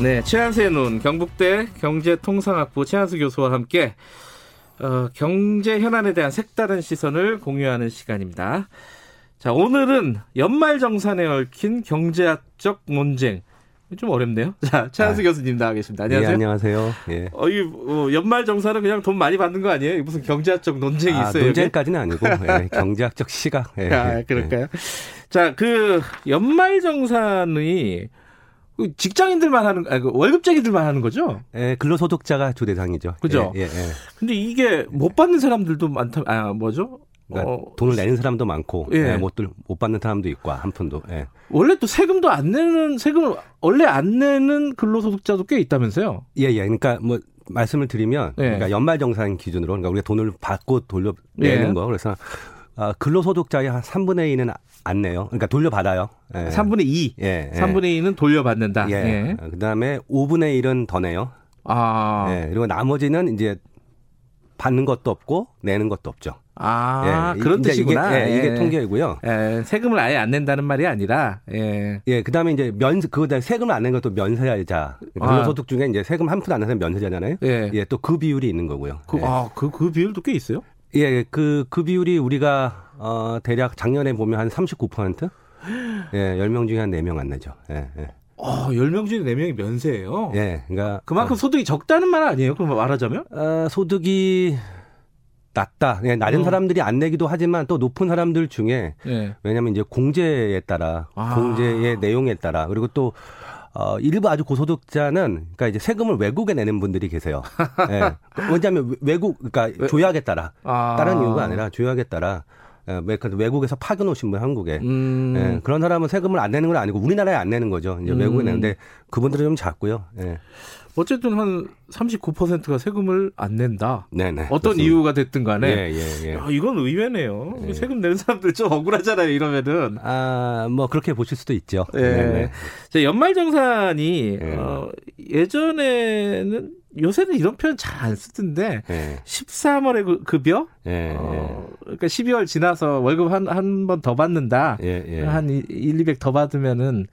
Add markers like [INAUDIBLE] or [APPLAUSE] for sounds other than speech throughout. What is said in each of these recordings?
네, 최한수의 눈 경북대 경제통상학부 최한수 교수와 함께 어, 경제 현안에 대한 색다른 시선을 공유하는 시간입니다. 자, 오늘은 연말 정산에 얽힌 경제학적 논쟁. 좀 어렵네요. 자, 최한수 아, 교수님 나와 계십니다. 안녕하세요. 예, 안녕하세요. 예. 어, 이 어, 연말 정산은 그냥 돈 많이 받는 거 아니에요? 무슨 경제학적 논쟁이 아, 있어요? 논쟁까지는 아니고 예, [LAUGHS] 경제학적 시각. 예, 아, 그럴까요? 자, 그 연말 정산이 직장인들만 하는, 아니, 그 월급쟁이들만 하는 거죠? 예, 근로소득자가 주 대상이죠. 그죠? 예, 예, 예. 근데 이게 못 받는 사람들도 많다, 아, 뭐죠? 그러니까 어, 돈을 내는 사람도 많고 예. 예, 못, 못 받는 사람도 있고 한 푼도. 예. 원래 또 세금도 안 내는 세금을 원래 안 내는 근로소득자도 꽤 있다면서요? 예, 예. 그러니까 뭐 말씀을 드리면 예. 그러니까 연말정산 기준으로 그러니까 우리가 돈을 받고 돌려 내는 예. 거 그래서 아, 근로소득자의 한 3분의 2는 안 내요. 그러니까 돌려받아요. 예. 3분의 2. 예. 3분의 2는 돌려받는다. 예. 예. 그다음에 5분의 1은 더 내요. 아. 예. 그리고 나머지는 이제 받는 것도 없고 내는 것도 없죠. 아, 예, 그런 뜻이구나. 이게, 예, 이게 예. 통계이고요. 예, 세금을 아예 안 낸다는 말이 아니라, 예. 예, 그 다음에 이제 면, 그거 세금을 안 낸 것도 면세자. 근로소득 아. 중에 이제 세금 한 푼 안 내서 면세자잖아요. 예. 예, 또그 비율이 있는 거고요. 그, 예. 아, 그, 그 비율도 꽤 있어요? 예, 그, 그 비율이 우리가, 어, 대략 작년에 보면 한 39%? 예, 10명 중에 한 4명 안 내죠. 예, 예. 어, 10명 중에 4명이 면세예요. 예. 그러니까 그만큼 어. 소득이 적다는 말 아니에요? 그럼 말하자면? 어, 소득이 낮다. 예, 낮은 어. 사람들이 안 내기도 하지만 또 높은 사람들 중에 예. 왜냐하면 이제 공제에 따라 아. 공제의 내용에 따라 그리고 또 어, 일부 아주 고소득자는 그러니까 이제 세금을 외국에 내는 분들이 계세요. [LAUGHS] 예. 왜냐하면 외국 그러니까 조약에 따라 아. 다른 이유가 아니라 조약에 따라 예, 외국에서 파견 오신 분 한국에 음. 예, 그런 사람은 세금을 안 내는 건 아니고 우리나라에 안 내는 거죠. 이제 외국에 음. 내는데 그분들은 좀 작고요. 예. 어쨌든 한 39%가 세금을 안 낸다. 네네. 어떤 그렇습니다. 이유가 됐든 간에. 예, 예, 예. 야, 이건 의외네요. 예. 세금 내는 사람들 좀 억울하잖아요, 이러면은. 아, 뭐 그렇게 보실 수도 있죠. 예. 연말정산이 예. 어, 예전에는 요새는 이런 표현 잘 안 쓰던데 예. 13월에 그 급여 예, 어, 그러니까 12월 지나서 월급 한 한 번 더 받는다. 예, 예. 한 1, 200 더 받으면은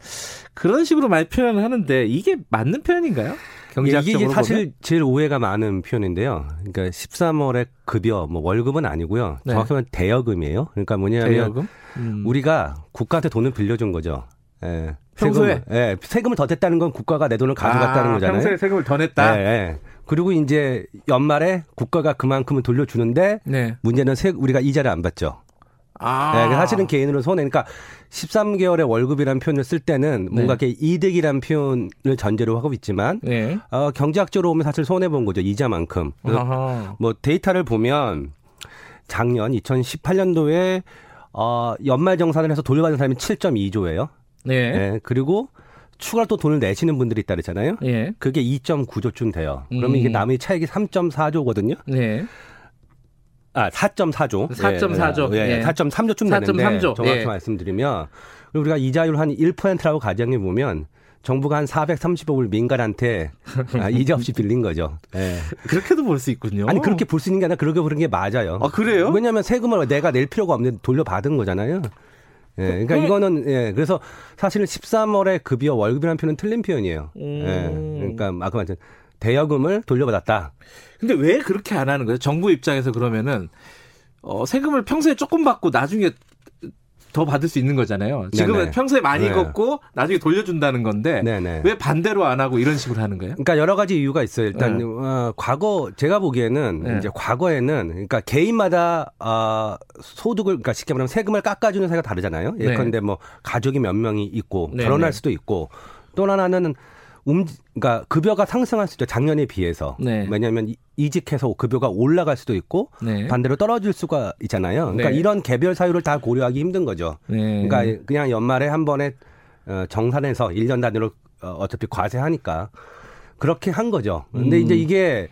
그런 식으로 많이 표현을 하는데 이게 맞는 표현인가요? 경제학적으로 이게 사실 보면? 제일 오해가 많은 표현인데요. 그러니까 13월에 급여 뭐 월급은 아니고요. 네. 정확히 말 대여금이에요. 그러니까 뭐냐면 대여금? 음. 우리가 국가한테 돈을 빌려준 거죠. 예. 평소에 세금을, 예, 세금을 더 냈다는 건 국가가 내 돈을 가져갔다는 아, 거잖아요. 평소에 세금을 더 냈다. 예, 예. 그리고 이제 연말에 국가가 그만큼을 돌려주는데 네. 문제는 세, 우리가 이자를 안 받죠. 아. 네, 사실은 개인으로 손해. 그러니까 13개월의 월급이라는 표현을 쓸 때는 뭔가 네. 이렇게 이득이라는 표현을 전제로 하고 있지만 네. 어, 경제학적으로 보면 사실 손해 본 거죠 이자만큼. 뭐 데이터를 보면 작년 2018년도에 어, 연말 정산을 해서 돌려받은 사람이 7.2조예요. 네. 네. 그리고 추가로 또 돈을 내시는 분들이 있다 그랬잖아요. 예. 그게 2.9조쯤 돼요. 그러면 음. 이게 남의 차익이 3.4조거든요. 네. 아, 4.4조. 4.4조. 예, 예. 4.3조쯤 되는데 4.3조. 정확히 예. 말씀드리면 우리가 이자율 한 1%라고 가정해 보면 정부가 한 430억을 민간한테 [LAUGHS] 아, 이자 없이 빌린 거죠. 예. 그렇게도 볼 수 있군요. 아니 그렇게 볼 수 있는 게 아니라 그렇게 보는 게 맞아요. 아 그래요? 왜냐하면 세금을 내가 낼 필요가 없는데 돌려받은 거잖아요. 예, 그러니까 이거는 예, 그래서 사실은 13월에 급여 월급이라는 표현은 틀린 표현이에요. 음. 예, 그러니까 아까 말씀 대여금을 돌려받았다. 근데 왜 그렇게 안 하는 거예요? 정부 입장에서 그러면은 어, 세금을 평소에 조금 받고 나중에 더 받을 수 있는 거잖아요. 지금은 네네. 평소에 많이 네. 걷고 나중에 돌려준다는 건데 네네. 왜 반대로 안 하고 이런 식으로 하는 거예요? 그러니까 여러 가지 이유가 있어요. 일단 네. 어, 과거 제가 보기에는 네. 이제 과거에는 그러니까 개인마다 어, 소득을 그러니까 쉽게 말하면 세금을 깎아주는 사회가 다르잖아요. 예컨대 네. 뭐 가족이 몇 명이 있고 네, 결혼할 수도 있고 또 하나는 음, 그러니까 급여가 상승할 수도 작년에 비해서 네. 왜냐하면 이직해서 급여가 올라갈 수도 있고 네. 반대로 떨어질 수가 있잖아요. 그러니까 네. 이런 개별 사유를 다 고려하기 힘든 거죠. 네. 그러니까 그냥 연말에 한 번에 어, 정산해서 1년 단위로 어, 어차피 과세하니까 그렇게 한 거죠. 근데 음. 이제 이게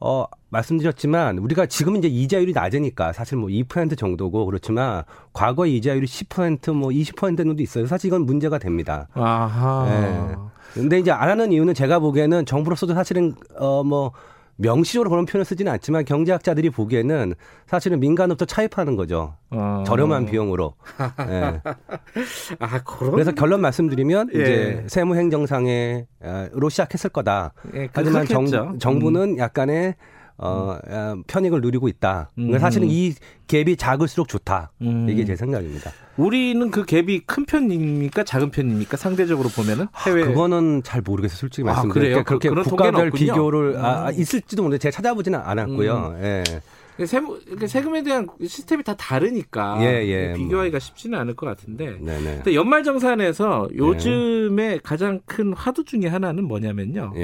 어 말씀드렸지만 우리가 지금 이제 이자율이 낮으니까 사실 뭐 2% 정도고 그렇지만 과거 이자율이 10%뭐 20% 정도 있어요. 사실 이건 문제가 됩니다. 아하. 네. 근데 이제 안 하는 이유는 제가 보기에는 정부로서도 사실은 어뭐 명시적으로 그런 표현을 쓰지는 않지만 경제학자들이 보기에는 사실은 민간업도 차입하는 거죠. 어. 저렴한 비용으로. 네. [LAUGHS] 아, 그런... 그래서 결론 말씀드리면 예. 이제 세무행정상에로 시작했을 거다. 예, 하지만 정, 정부는 음. 약간의 어, 음. 편익을 누리고 있다. 음. 사실은 이 갭이 작을수록 좋다. 음. 이게 제 생각입니다. 우리는 그 갭이 큰 편입니까? 작은 편입니까? 상대적으로 보면은 해외 아, 그거는 잘 모르겠어요. 솔직히 말씀드리면 아, 그렇게 국가별 비교를 아, 음. 있을지도 모르는데 제가 찾아보지는 않았고요. 음. 예. 세무, 세금에 대한 시스템이 다 다르니까 예, 예, 뭐. 비교하기가 뭐. 쉽지는 않을 것 같은데. 네네. 근데 연말정산에서 요즘에 예. 가장 큰 화두 중에 하나는 뭐냐면요.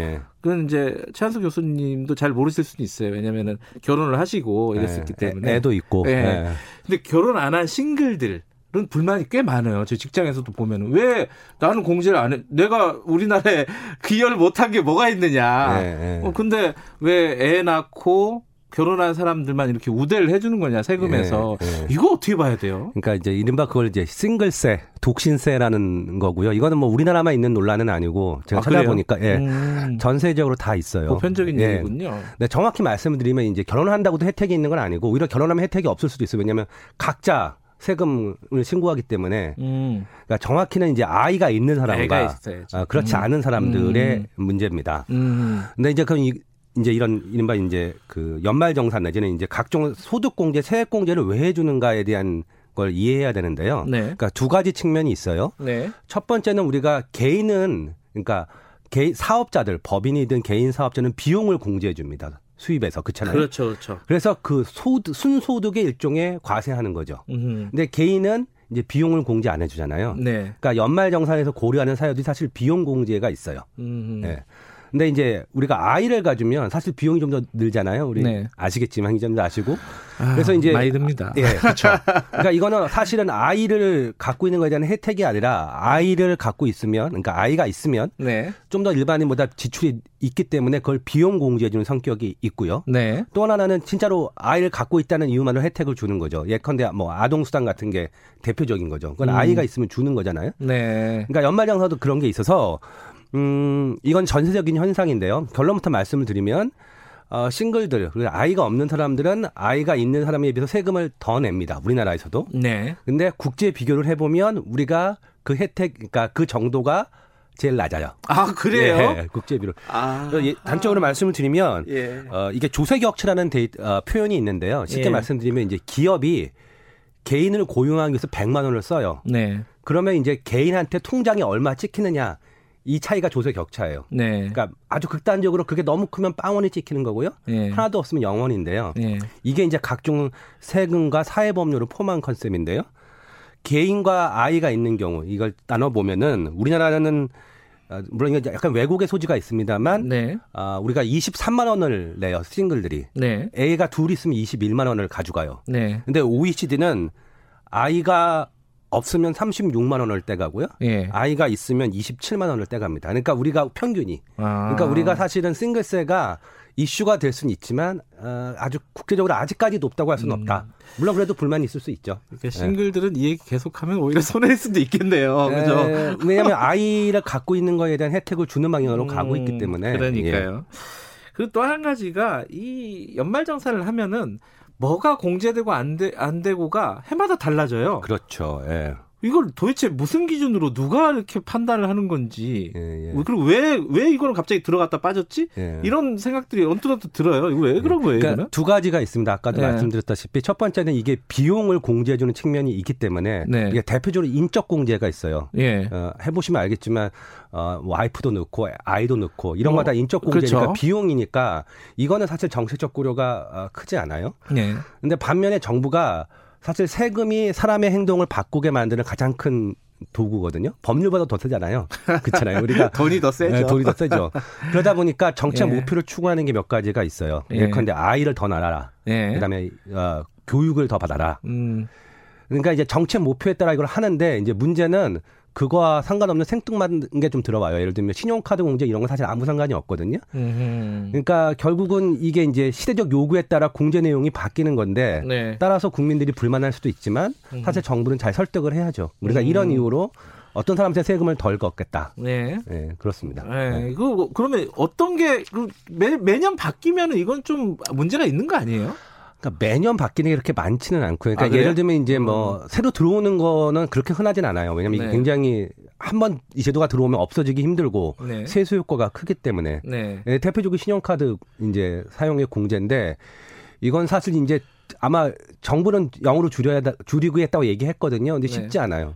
예. 그건 이제 최한석 교수님도 잘 모르실 수는 있어요. 왜냐면은 결혼을 하시고 이랬었기 예. 때문에. 애, 도 있고. 예. 예. 근데 결혼 안 한 싱글들. 은 불만이 꽤 많아요. 제 직장에서도 보면은 왜 나는 공제를 안 해? 내가 우리나라에 [LAUGHS] 기여를 못한 게 뭐가 있느냐. 네, 네. 어 근데 왜 애 낳고 결혼한 사람들만 이렇게 우대를 해주는 거냐 세금에서 예, 예. 이거 어떻게 봐야 돼요? 그러니까 이제 이른바 그걸 이제 싱글세, 독신세라는 거고요. 이거는 뭐 우리나라만 있는 논란은 아니고 제가 아, 찾아보니까 예, 음. 전세적으로 다 있어요. 보편적인 예. 얘기군요. 네, 정확히 말씀드리면 이제 결혼한다고도 혜택이 있는 건 아니고 오히려 결혼하면 혜택이 없을 수도 있어요. 왜냐하면 각자 세금을 신고하기 때문에 음. 그러니까 정확히는 이제 아이가 있는 사람과 아, 그렇지 음. 않은 사람들의 음. 문제입니다. 음. 근데 이제 그럼 이, 이제 이런 이른바 이제 그 연말 정산 내지는 이제 각종 소득 공제, 세액 공제를 왜 해주는가에 대한 걸 이해해야 되는데요. 네. 그러니까 두 가지 측면이 있어요. 네. 첫 번째는 우리가 개인은 그러니까 개인 사업자들 법인이든 개인 사업자는 비용을 공제해 줍니다. 수입에서 그렇잖아요. 그렇죠, 그렇죠. 그래서 그 소득 순소득의 일종의 과세하는 거죠. 음흠. 근데 개인은 이제 비용을 공제 안 해주잖아요. 네. 그러니까 연말정산에서 고려하는 사유들이 사실 비용 공제가 있어요. 음. 네. 근데 이제 우리가 아이를 가지면 사실 비용이 좀 더 늘잖아요. 우리 네. 아시겠지만 행정도 아시고. 아, 그래서 이제 많이 듭니다. 예, 그렇죠. 그러니까 이거는 사실은 아이를 갖고 있는 것에 대한 혜택이 아니라 아이를 갖고 있으면 그러니까 아이가 있으면 네. 좀더 일반인보다 지출이 있기 때문에 그걸 비용 공제해 주는 성격이 있고요. 네. 또 하나는 진짜로 아이를 갖고 있다는 이유만으로 혜택을 주는 거죠. 예컨대 뭐 아동 수당 같은 게 대표적인 거죠. 그건 음. 아이가 있으면 주는 거잖아요. 네. 그러니까 연말정산도 그런 게 있어서 음, 이건 전세적인 현상인데요. 결론부터 말씀을 드리면 어, 싱글들, 그리고 아이가 없는 사람들은 아이가 있는 사람에 비해서 세금을 더 냅니다. 우리나라에서도. 네. 근데 국제 비교를 해보면 우리가 그 혜택, 그러니까 그 정도가 제일 낮아요. 아 그래요? 예, 국제 비교. 아, 예, 단적으로 아, 말씀을 드리면 예. 어, 이게 조세 격차라는 데이, 어, 표현이 있는데요. 쉽게 예. 말씀드리면 이제 기업이 개인을 고용하기 위해서 100만 원을 써요. 네. 그러면 이제 개인한테 통장에 얼마 찍히느냐 이 차이가 조세 격차예요. 네. 그러니까 아주 극단적으로 그게 너무 크면 빵원이 찍히는 거고요. 네. 하나도 없으면 영원인데요. 네. 이게 이제 각종 세금과 사회 법률을 포함한 컨셉인데요. 개인과 아이가 있는 경우 이걸 나눠 보면은 우리나라는 아, 물론 이게 약간 외국의 소지가 있습니다만 네. 아, 우리가 23만 원을 내요 싱글들이 네. 애가 둘 있으면 21만 원을 가져가요. 네. 근데 OECD는 아이가 없으면 36만 원을 떼가고요. 예. 아이가 있으면 27만 원을 떼갑니다. 그러니까 우리가 평균이. 아. 그러니까 우리가 사실은 싱글세가 이슈가 될 수는 있지만 어, 아주 국제적으로 아직까지 높다고 할 수는 음. 없다. 물론 그래도 불만이 있을 수 있죠. 그러니까 싱글들은 네. 이 얘기 계속하면 오히려 손해일 수도 있겠네요. 네. 그죠? 왜냐하면 아이를 갖고 있는 거에 대한 혜택을 주는 방향으로 음, 가고 있기 때문에. 그러니까요. 예. 그리고 또 한 가지가 이 연말정산을 하면은 뭐가 공제되고 안, 되, 안 되고가 해마다 달라져요. 그렇죠. 예. 이걸 도대체 무슨 기준으로 누가 이렇게 판단을 하는 건지 예, 예. 그리고 왜왜 이거는 갑자기 들어갔다 빠졌지 예. 이런 생각들이 언뜻언뜻 들어요. 이거 왜 예. 그런 거예요? 그러니까 두 가지가 있습니다. 아까도 예. 말씀드렸다시피 첫 번째는 이게 비용을 공제해주는 측면이 있기 때문에 네. 이게 대표적으로 인적 공제가 있어요. 예. 어, 해보시면 알겠지만 어, 와이프도 넣고 아이도 넣고 이런 거다 어, 인적 공제니까 그렇죠. 비용이니까 이거는 사실 정책적 고려가 어, 크지 않아요. 네. 근데 반면에 정부가 사실 세금이 사람의 행동을 바꾸게 만드는 가장 큰 도구거든요. 법률보다 더 세잖아요. 그렇잖아요. 우리가 [LAUGHS] 돈이 더 세죠. 네, 돈이 더 세죠. 그러다 보니까 정책 예. 목표를 추구하는 게 몇 가지가 있어요. 예. 예컨대 아이를 더 낳아라. 예. 그다음에 어, 교육을 더 받아라. 음. 그러니까 이제 정책 목표에 따라 이걸 하는데 이제 문제는 그거와 상관없는 생뚱맞은 게 좀 들어와요. 예를 들면 신용카드 공제 이런 건 사실 아무 상관이 없거든요. 그러니까 결국은 이게 이제 시대적 요구에 따라 공제 내용이 바뀌는 건데 네. 따라서 국민들이 불만할 수도 있지만 사실 정부는 잘 설득을 해야죠. 우리가 음. 이런 이유로 어떤 사람한테 세금을 덜 걷겠다. 네. 네 그렇습니다. 네. 네. 그 그러면 어떤 게그 매, 매년 바뀌면은 이건 좀 문제가 있는 거 아니에요? 그러니까 매년 바뀌는 게 그렇게 많지는 않고요. 그러니까 아, 예를 들면 이제 뭐 음. 새로 들어오는 거는 그렇게 흔하진 않아요. 왜냐면 네. 이게 굉장히 한번 이 제도가 들어오면 없어지기 힘들고 네. 세수 효과가 크기 때문에 네. 네, 대표적인 신용카드 이제 사용의 공제인데 이건 사실 이제 아마 정부는 영으로 줄여야 줄이고 했다고 얘기했거든요. 근데 네. 쉽지 네. 않아요.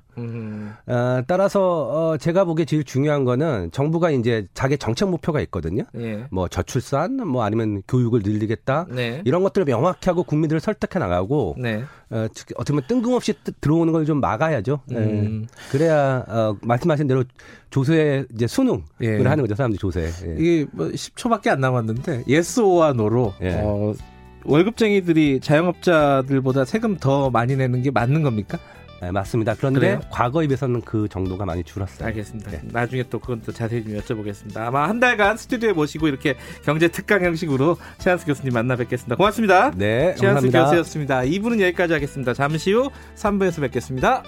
어, 따라서 어, 제가 보기에 제일 중요한 거는 정부가 이제 자기 정책 목표가 있거든요. 네. 뭐 저출산, 뭐 아니면 교육을 늘리겠다 네. 이런 것들을 명확히 하고 국민들을 설득해 나가고 네. 어, 어떻게 보면 뜬금없이 들어오는 걸 좀 막아야죠. 네. 음. 그래야 어, 말씀하신 대로 조세 이제 수능을 예. 하는 거죠. 사람들이 조세. 예. 이게 뭐 10초밖에 안 남았는데 예스오와 노로 예. 어, 월급쟁이들이 자영업자들보다 세금 더 많이 내는 게 맞는 겁니까? 네, 맞습니다. 그런데 그래요? 과거에 비해서는 그 정도가 많이 줄었어요. 알겠습니다. 네. 나중에 또 그건 또 자세히 좀 여쭤보겠습니다. 아마 한 달간 스튜디오에 모시고 이렇게 경제 특강 형식으로 최한수 교수님 만나 뵙겠습니다. 고맙습니다. 네, 최한수 감사합니다. 교수였습니다. 2부는 여기까지 하겠습니다. 잠시 후 3부에서 뵙겠습니다.